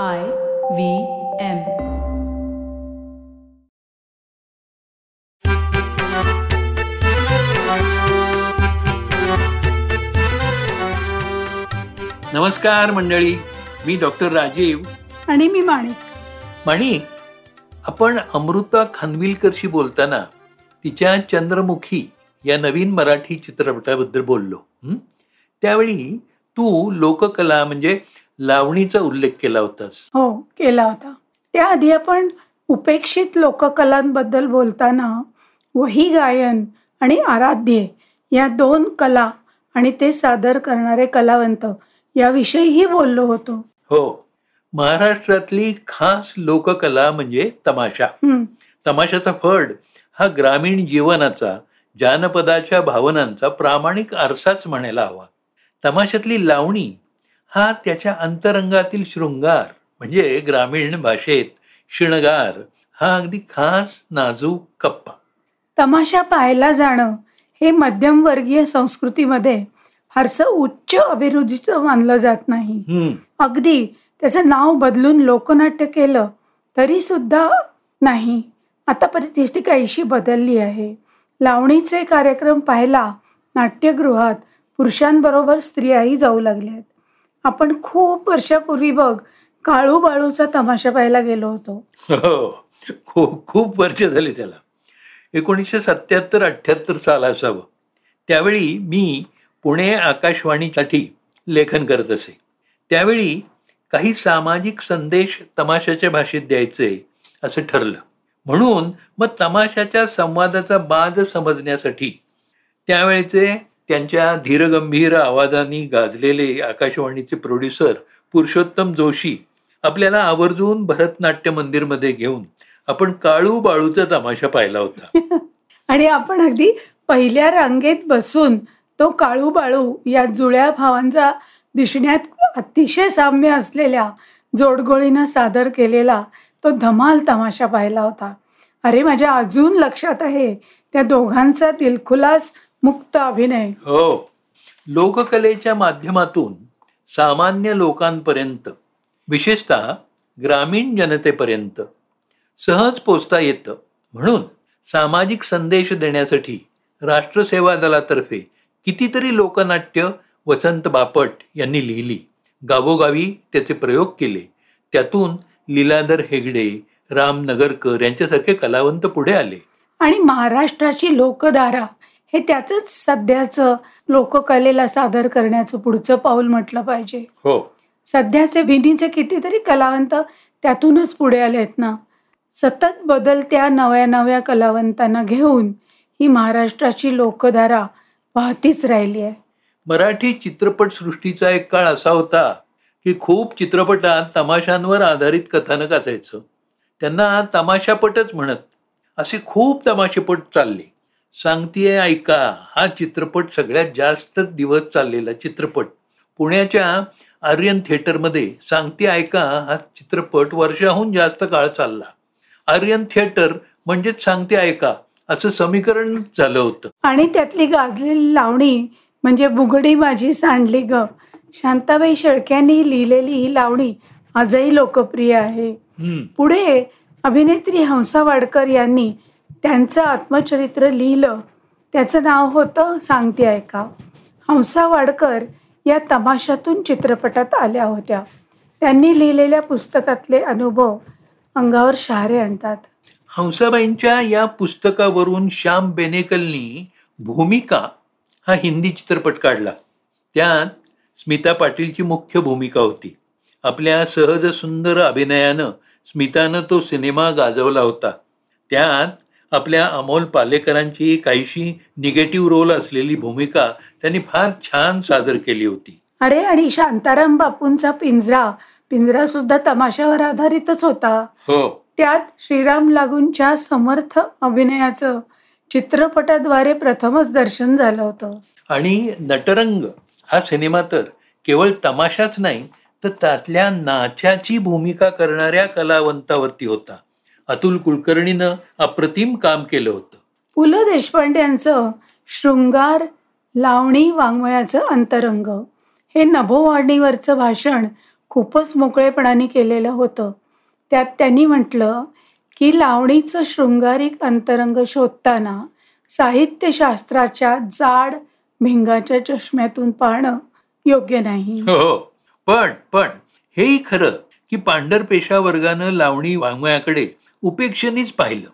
I V M. नमस्कार मंडळी मी doctor Rajiv. आणि मी माणिक. माणिक आपण अमृता खानविलकरशी बोलताना तिच्या चंद्रमुखी या नवीन मराठी चित्रपटाबद्दल बोललो? त्यावेळी तू लोककला म्हणजे लावणीचा उल्लेख केला होतास हो केला होता. त्याआधी आपण उपेक्षित लोककलांबद्दल बोलताना वही गायन आणि आराध्य या दोन कला आणि ते सादर करणारे कलावंत याविषयीही बोललो होतो. हो महाराष्ट्रातली खास लोककला म्हणजे तमाशा. तमाशाचा फड हा ग्रामीण जीवनाचा जानपदाच्या भावनांचा प्रामाणिक आरसाच म्हणायला हवा. तमाशातली लावणी हा त्याच्या अंतरंगातील शृंगार म्हणजे ग्रामीण भाषेत शिणगार हा अगदी खास नाजूक कप्पा. तमाशा पाहायला जाणं हे मध्यमवर्गीय संस्कृतीमध्ये फारसं उच्च अभिरुचीचं मानलं जात नाही. अगदी त्याचं नाव बदलून लोकनाट्य केलं तरी सुद्धा नाही. आता परिस्थिती काहीशी बदलली आहे. लावणीचे कार्यक्रम पाहायला नाट्यगृहात पुरुषांबरोबर स्त्रियाही जाऊ लागल्या आहेत आपण खूप वर्षापूर्वी बघ काळू बाळूचा तमाशा पाहायला गेलो होतो. हो खूप खूप वर्ष झाली त्याला. एकोणीसशे सत्याहत्तर अठ्ठ्याहत्तर साल असावं. त्यावेळी मी पुणे आकाशवाणीसाठी लेखन करत असे. त्यावेळी काही सामाजिक संदेश तमाशाच्या भाषेत द्यायचे असं ठरलं. म्हणून मग तमाशाच्या संवादाचा बाज समजण्यासाठी त्यावेळेचे त्यांच्या धीरगंभीर आवाजाने गाजलेले आकाशवाणीचे प्रोड्युसर पुरुषोत्तम जोशी आपल्याला आवर्जून भरतनाट्य मंदिरमध्ये घेऊन आपण काळू बाळूचा तमाशा पाहिला होता. आणि आपण अगदी पहिल्या रांगेत बसून तो काळू बाळू या जुळ्या भावांचा दिसण्यात अतिशय साम्य असलेल्या जोडगोळीनं सादर केलेला तो धमाल तमाशा पाहिला होता. अरे माझ्या अजून लक्षात आहे त्या दोघांचा दिलखुलास मुक्त अभिनय. हो. लोककलेच्या माध्यमातून सामान्य लोकांपर्यंत विशेषतः ग्रामीण जनतेपर्यंत सहज पोचता येतं. म्हणून सामाजिक संदेश देण्यासाठी राष्ट्रसेवा दलातर्फे कितीतरी लोकनाट्य वसंत बापट यांनी लिहिली. गावोगावी त्याचे प्रयोग केले. त्यातून लीलाधर हेगडे राम नगरकर यांच्यासारखे कलावंत पुढे आले. आणि महाराष्ट्राची लोकधारा हे त्याचंच सध्याचं लोककलेला सादर करण्याचं पुढचं पाऊल म्हटलं पाहिजे. हो. सध्याचे भिनीचे कितीतरी कलावंत त्यातूनच पुढे आले आहेत ना. सतत बदलत्या नव्या नव्या कलावंतांना घेऊन ही महाराष्ट्राची लोकधारा वाहतीच राहिली आहे. मराठी चित्रपटसृष्टीचा एक काळ असा होता की खूप चित्रपटात तमाशांवर आधारित कथानक असायचं. त्यांना तमाशापटच म्हणत असे खूप तमाशेपट चालले. सांगतीये ऐका हा चित्रपट सगळ्यात जास्त दिवस चाललेला चित्रपट. पुण्याच्या आर्यन थिएटरमध्ये सांगते ऐका हा चित्रपट वर्षाहून जास्त काळ चालला. आर्यन थिएटर म्हणजेच सांगते ऐका असं समीकरण झालं होतं. आणि त्यातली गाजलेली लावणी म्हणजे बुगडी माझी सांडली ग. शांताबाई शेळक्यांनी लिहिलेली ही लावणी आजही लोकप्रिय आहे. पुढे अभिनेत्री हंसा वाडकर यांनी त्यांचं आत्मचरित्र लिहिलं त्याचं नाव होतं सांगते ऐका. हंसा वाडकर या तमाशातून चित्रपटात आल्या होत्या. त्यांनी लिहिलेल्या पुस्तकातले अनुभव अंगावर शहारे आणतात. हंसाबाईंच्या या पुस्तकावरून श्याम बेनेकलनी भूमिका हा हिंदी चित्रपट काढला. त्यात स्मिता पाटीलची मुख्य भूमिका होती. आपल्या सहज सुंदर अभिनयानं स्मितानं तो सिनेमा गाजवला होता. त्यात आपल्या अमोल पालेकरांची काहीशी निगेटिव्ह रोल असलेली भूमिका त्यांनी फार छान सादर केली होती. अरे आणि शांताराम बापूंचा पिंजरा पिंजरा सुद्धा तमाशावर आधारितच होता. हो. त्यात श्रीराम लागूंच्या समर्थ अभिनयाचं चित्रपटाद्वारे प्रथमच दर्शन झालं होतं. आणि नटरंग हा सिनेमा तर केवळ तमाशाच नाही तर त्यातल्या नाचाची भूमिका करणाऱ्या कलावंतावरती होता. अतुल कुलकर्णीनं अप्रतिम काम केलं होतं. पु ल देशपांड्यांचं शृंगार लावणी वाङ्मयाचं अंतरंग. हे नभोवाणीवरचं भाषण खूपच मोकळेपणाने केलेलं होतं. त्यात त्यांनी म्हटलं की लावणीचं शृंगारिक अंतरंग शोधताना साहित्यशास्त्राच्या जाड भिंगाच्या चष्म्यातून पाहणं योग्य नाही. हो हो. पण पण हेही खरं की पांढर पेशा वर्गानं लावणी वाङ्मयाकडे उपेक्षेनेच पाहिलं.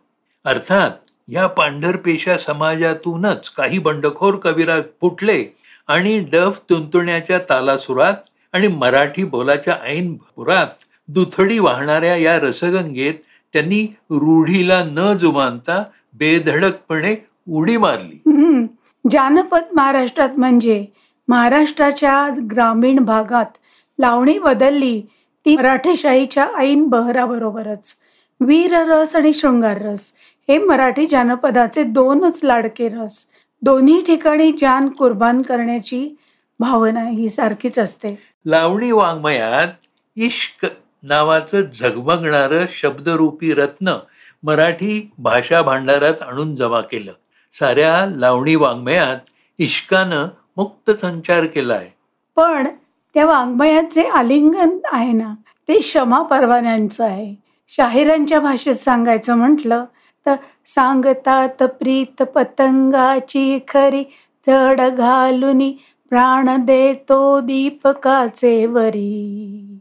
अर्थात या पांढरपेशा समाजातूनच काही बंडखोर कविरा फुटले आणि डफ तुंतुण्याच्या तालासुरात आणि मराठी बोलाच्या ऐन दुथडी वाहणाऱ्या या रसगंगेत त्यांनी रूढीला न जुमानता बेधडकपणे उडी मारली. जानपद महाराष्ट्रात म्हणजे महाराष्ट्राच्या ग्रामीण भागात लावणी बदलली ती मराठेशाहीच्या ऐन बहराबरोबरच वीर रस आणि शृंगार रस. हे मराठी जानपदाचे दोनच लाडके रस. दोन्ही ठिकाणी जान कुर्बान करण्याची भावना ही सारखीच असते. लावणी वाङ्मयात इश्क नावाचं झगमगणारं शब्दरूपी रत्न मराठी भाषा भांडारात आणून जमा केलं. साऱ्या लावणी वाङ्मयात इश्कानं मुक्त संचार केलाय. पण त्या वाङ्मयात जे आलिंगन आहे ना ते क्षमा परवान्यांचं आहे. शाहिरांच्या भाषेत सांगायचं म्हटलं तर सांगतात प्रीत पतंगाची खरी धड घालुनी प्राण देतो दीपकाचे वरी.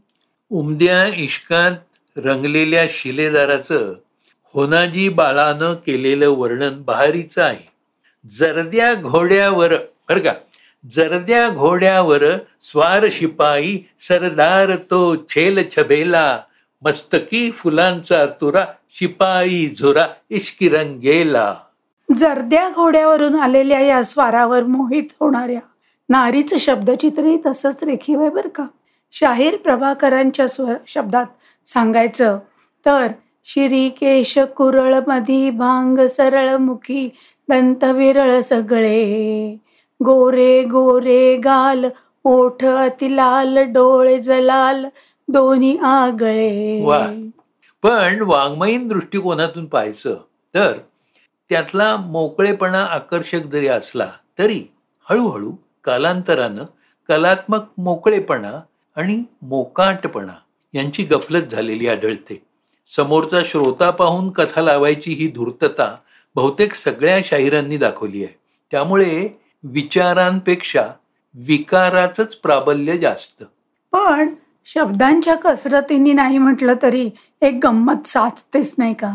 उमद्या इश्कात रंगलेल्या शिलेदाराचं होनाजी बाळानं केलेलं वर्णन बहारीचं आहे. जरद्या घोड्यावर बरं का जरद्या घोड्यावर स्वार शिपाई सरदार तो छेल छबेला. मस्तकी फुलांचा तुरा शिपाई झुरा इश्की रंगेला. जर्द्या घोड्यावरून आलेल्या या स्वारावर मोहित होणाऱ्या नारीचं शब्दचित्रही तसंच रेखीव आहे बरं का. शाहीर प्रभाकरांच्या स्व शब्दात सांगायचं तर शिरी केश कुरळ मधी भांग सरळ मुखी दंत विरळ सगळे. गोरे गोरे गाल ओठ अति लाल डोळे जलाल दोन्ही आगळे. वा. पण वाङ्मयीन दृष्टिकोनातून पाहायचं तर त्यातला मोकळेपणा आकर्षक जरी असला तरी हळूहळू कालांतरानं कलात्मक मोकळेपणा आणि मोकाटपणा यांची गफलत झालेली आढळते. समोरचा श्रोता पाहून कथा लावायची ही धूर्तता बहुतेक सगळ्या शाहिरांनी दाखवली आहे. त्यामुळे विचारांपेक्षा विकाराचंच प्राबल्य जास्त. पण शब्दांच्या कसरतीने नाही म्हटलं तरी एक गंमत साधतेच नाही का.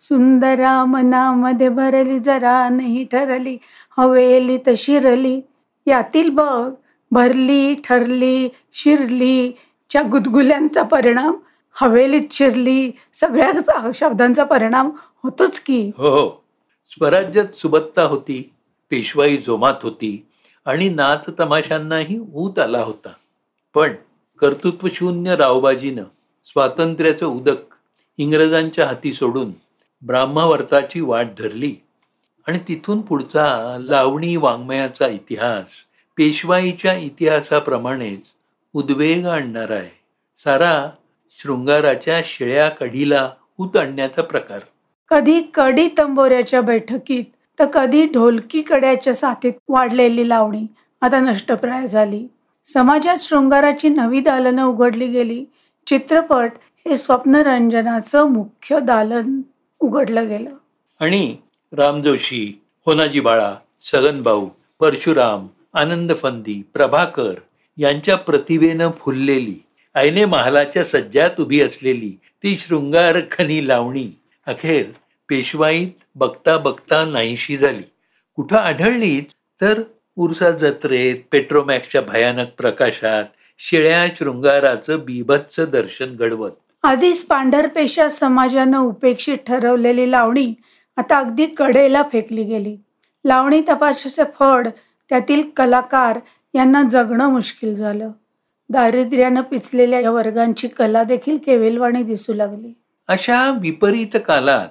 सुंदरा मनामध्ये भरली जरा नाही ठरली हवेली तर शिरली. यातील बघ भरली ठरली शिरली च्या गुदगुल्यांचा परिणाम हवेलीत शिरली सगळ्या शब्दांचा परिणाम होतोच की. हो हो. स्वराज्यात सुबत्ता होती पेशवाई जोमात होती आणि नाच तमाशांनाही ऊत आला होता. पण कर्तृत्वशून्य रावबाजीनं स्वातंत्र्याचं उदक इंग्रजांच्या हाती सोडून ब्राह्मवर्ताची वाट धरली. आणि तिथून पुढचा लावणी वाङ्मयाचा इतिहास पेशवाईच्या इतिहासाप्रमाणेच उद्वेग आणणारा आहे. सारा शृंगाराच्या शिळ्या कढीला उत आणण्याचा प्रकार. कधी कडी तंबोऱ्याच्या बैठकीत तर कधी ढोलकी कड्याच्या साथीत वाढलेली लावणी. आता नष्टप्राय झाली. समाजात शृंगाराची नवी दालनं उघडली गेली. चित्रपट हे स्वप्नरंजनाचं मुख्य दालन उघडलं गेलं. आणि राम जोशी होनाजी बाळा सगनभाऊ परशुराम आनंद फंदी प्रभाकर यांच्या प्रतिभेनं फुललेली ऐने महालाच्या सज्जात उभी असलेली ती शृंगार खनी लावणी अखेर पेशवाईत बघता बघता नाहीशी झाली. कुठं आढळली तर उर्सा जत्रेत पेट्रोमॅक्सच्या भयानक प्रकाशात शिळ्या शृंगाराचं बीभत्स दर्शन घडवत. आधीच पांढरपेशा समाजानं उपेक्षित ठरवलेली लावणी आता अगदी कडेला फेकली गेली. लावणी तपासाचे फड त्यातील कलाकार यांना जगणं मुश्किल झालं. दारिद्र्यानं पिचलेल्या या वर्गांची कला देखील केविलवाणी दिसू लागली. अशा विपरीत कालात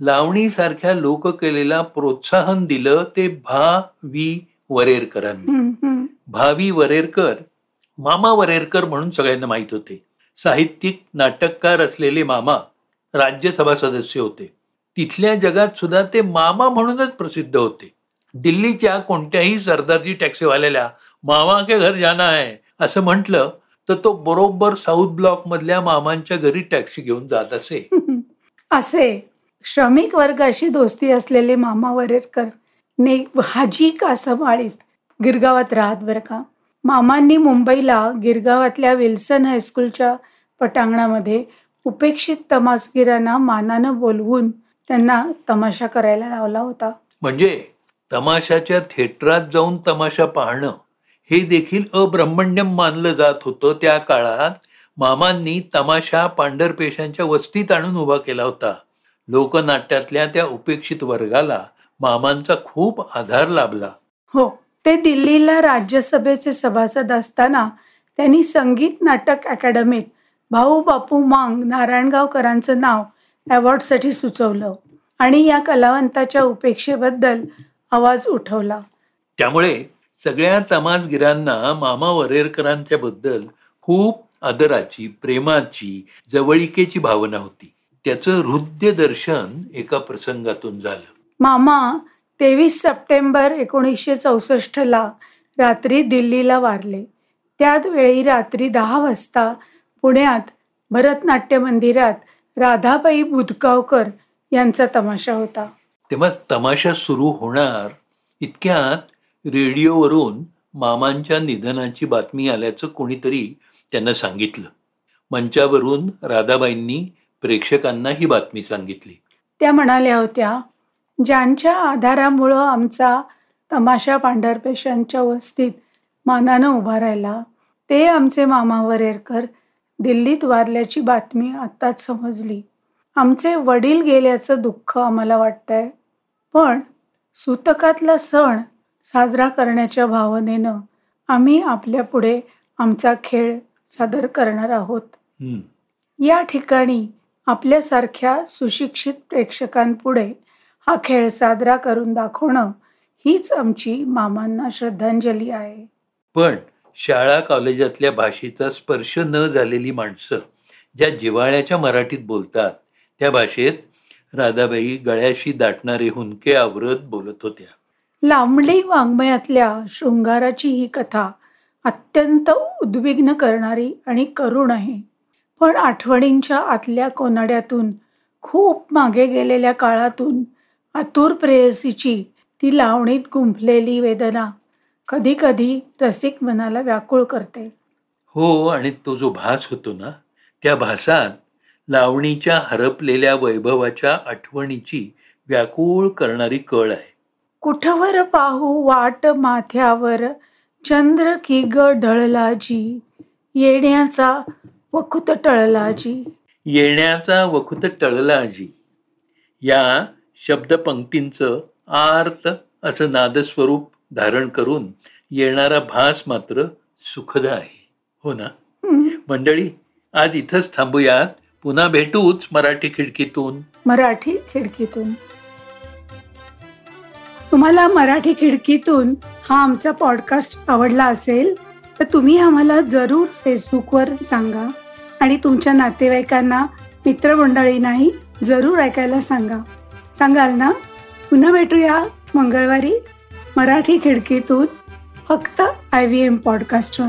लावणीसारख्या लोककलेला प्रोत्साहन दिलं ते भा वी वरेरकरांनी. भावी वरेरकर मामा वरेरकर म्हणून सगळ्यांना माहीत होते. साहित्यिक नाटककार असलेले मामा राज्यसभा सदस्य होते. तिथल्या जगात सुद्धा ते मामा म्हणूनच प्रसिद्ध होते. दिल्लीच्या कोणत्याही सरदारजी टॅक्सीवाल्याला मामा के घर जाना आहे असं म्हटलं तर तो बरोबर साऊथ ब्लॉक मधल्या मामांच्या घरी टॅक्सी घेऊन जात असे. असे. श्रमिक वर्गाशी दोस्ती असलेले मामा वरेरकर. ने हाजी कासमवाळीत गिरगावात राहत बरं का? मामांनी मुंबईला गिरगावातल्या विल्सन हायस्कूलच्या पटांगणामध्ये उपेक्षित तमासगिरांना मानानं बोलवून त्यांना तमाशा करायला लावला होता. म्हणजे तमाशाच्या थिएटरात जाऊन तमाशा पाहणं हे देखील अब्रह्मण्यम मानलं जात होतं. त्या काळात मामांनी तमाशा पांढरपेशांच्या वस्तीत आणून उभा केला होता. लोकनाट्यातल्या त्या उपेक्षित वर्गाला मामांचा खूप आधार लाभला. हो ते दिल्लीला राज्यसभेचे सभासद असताना त्यांनी संगीत नाटक अकॅडमीत भाऊ बापू मांग नारायणगावकरांचं नाव अवॉर्डसाठी सुचवलं आणि या कलावंताच्या उपेक्षेबद्दल आवाज उठवला. त्यामुळे सगळ्या तमासगिरांना मामा वरेरकरांच्या बद्दल खूप आदराची प्रेमाची जवळिकेची भावना होती. त्याचं हृदय दर्शन एका प्रसंगातून झालं. मामा तेवीस सप्टेंबर एकोणीसशे चौसष्टला रात्री दिल्लीला वारले. त्याच वेळी रात्री दहा वाजता पुण्यात भरतनाट्य मंदिरात राधाबाई बुधगावकर यांचा तमाशा होता. तेव्हा तमाशा सुरू होणार इतक्यात रेडिओवरून मामांच्या निधनाची बातमी आल्याचं कोणीतरी त्यांना सांगितलं. मंचावरून राधाबाईंनी प्रेक्षकांना ही बातमी सांगितली. त्या म्हणाल्या होत्या ज्यांच्या आधारामुळं आमचा तमाशा पांढरपेशांच्या वस्तीत मानानं उभा राहिला ते आमचे मामा वरेरकर दिल्लीत वारल्याची बातमी आत्ताच समजली आमचे वडील गेल्याचं दुःख आम्हाला वाटतंय पण सूतकातला सण साजरा करण्याच्या भावनेनं आम्ही आपल्या पुढे आमचा खेळ सादर करणार आहोत हम्म. या ठिकाणी आपल्यासारख्या सुशिक्षित प्रेक्षकांपुढे हा खेळ साजरा करून दाखवणं हीच आमची मामांना श्रद्धांजली आहे. पण शाळा कॉलेजातल्या भाषेचा स्पर्श न झालेली माणसं ज्या जिव्हाळ्याच्या मराठीत बोलतात त्या भाषेत राधाबाई गळ्याशी दाटणारे हुंके आवरत बोलत होत्या. लांबडी वाङ्मयातल्या शृंगाराची ही कथा अत्यंत उद्विग्न करणारी आणि करुण आहे. पण आठवणींच्या आतल्या कोनाड्यातून खूप मागे गेलेल्या काळातून आतुर प्रेयसीची ती लावणीत गुंफलेली वेदना. कधी कधी रसिक मनाला व्याकुळ करते. हो आणि तो जो भास होतो ना त्या भासात लावणीच्या हरपलेल्या वैभवाच्या आठवणीची व्याकुळ करणारी कळ आहे. कुठवर पाहू वाट माथ्यावर चंद्र की ग ढळलाजी. येण्याचा वखुत टळलाजी. येण्याचा वखुत टळलाजी. या शब्दपंक्तींचं आर्त असं नादस्वरूप धारण करून येणारा भास मात्र सुखद आहे. हो ना? मंडळी आज इथंच थांबूयात. पुन्हा भेटूच मराठी खिडकीतून. मराठी खिडकीतून. तुम्हाला मराठी खिडकीतून हा आमचा पॉडकास्ट आवडला असेल तर तुम्ही आम्हाला जरूर फेसबुकवर सांगा आणि तुमच्या नातेवाईकांना मित्रमंडळींनाही जरूर ऐकायला सांगा. सांगाल ना? पुन्हा भेटूया मंगळवारी मराठी खिडकीतून फक्त आय व्ही एम पॉडकास्टवर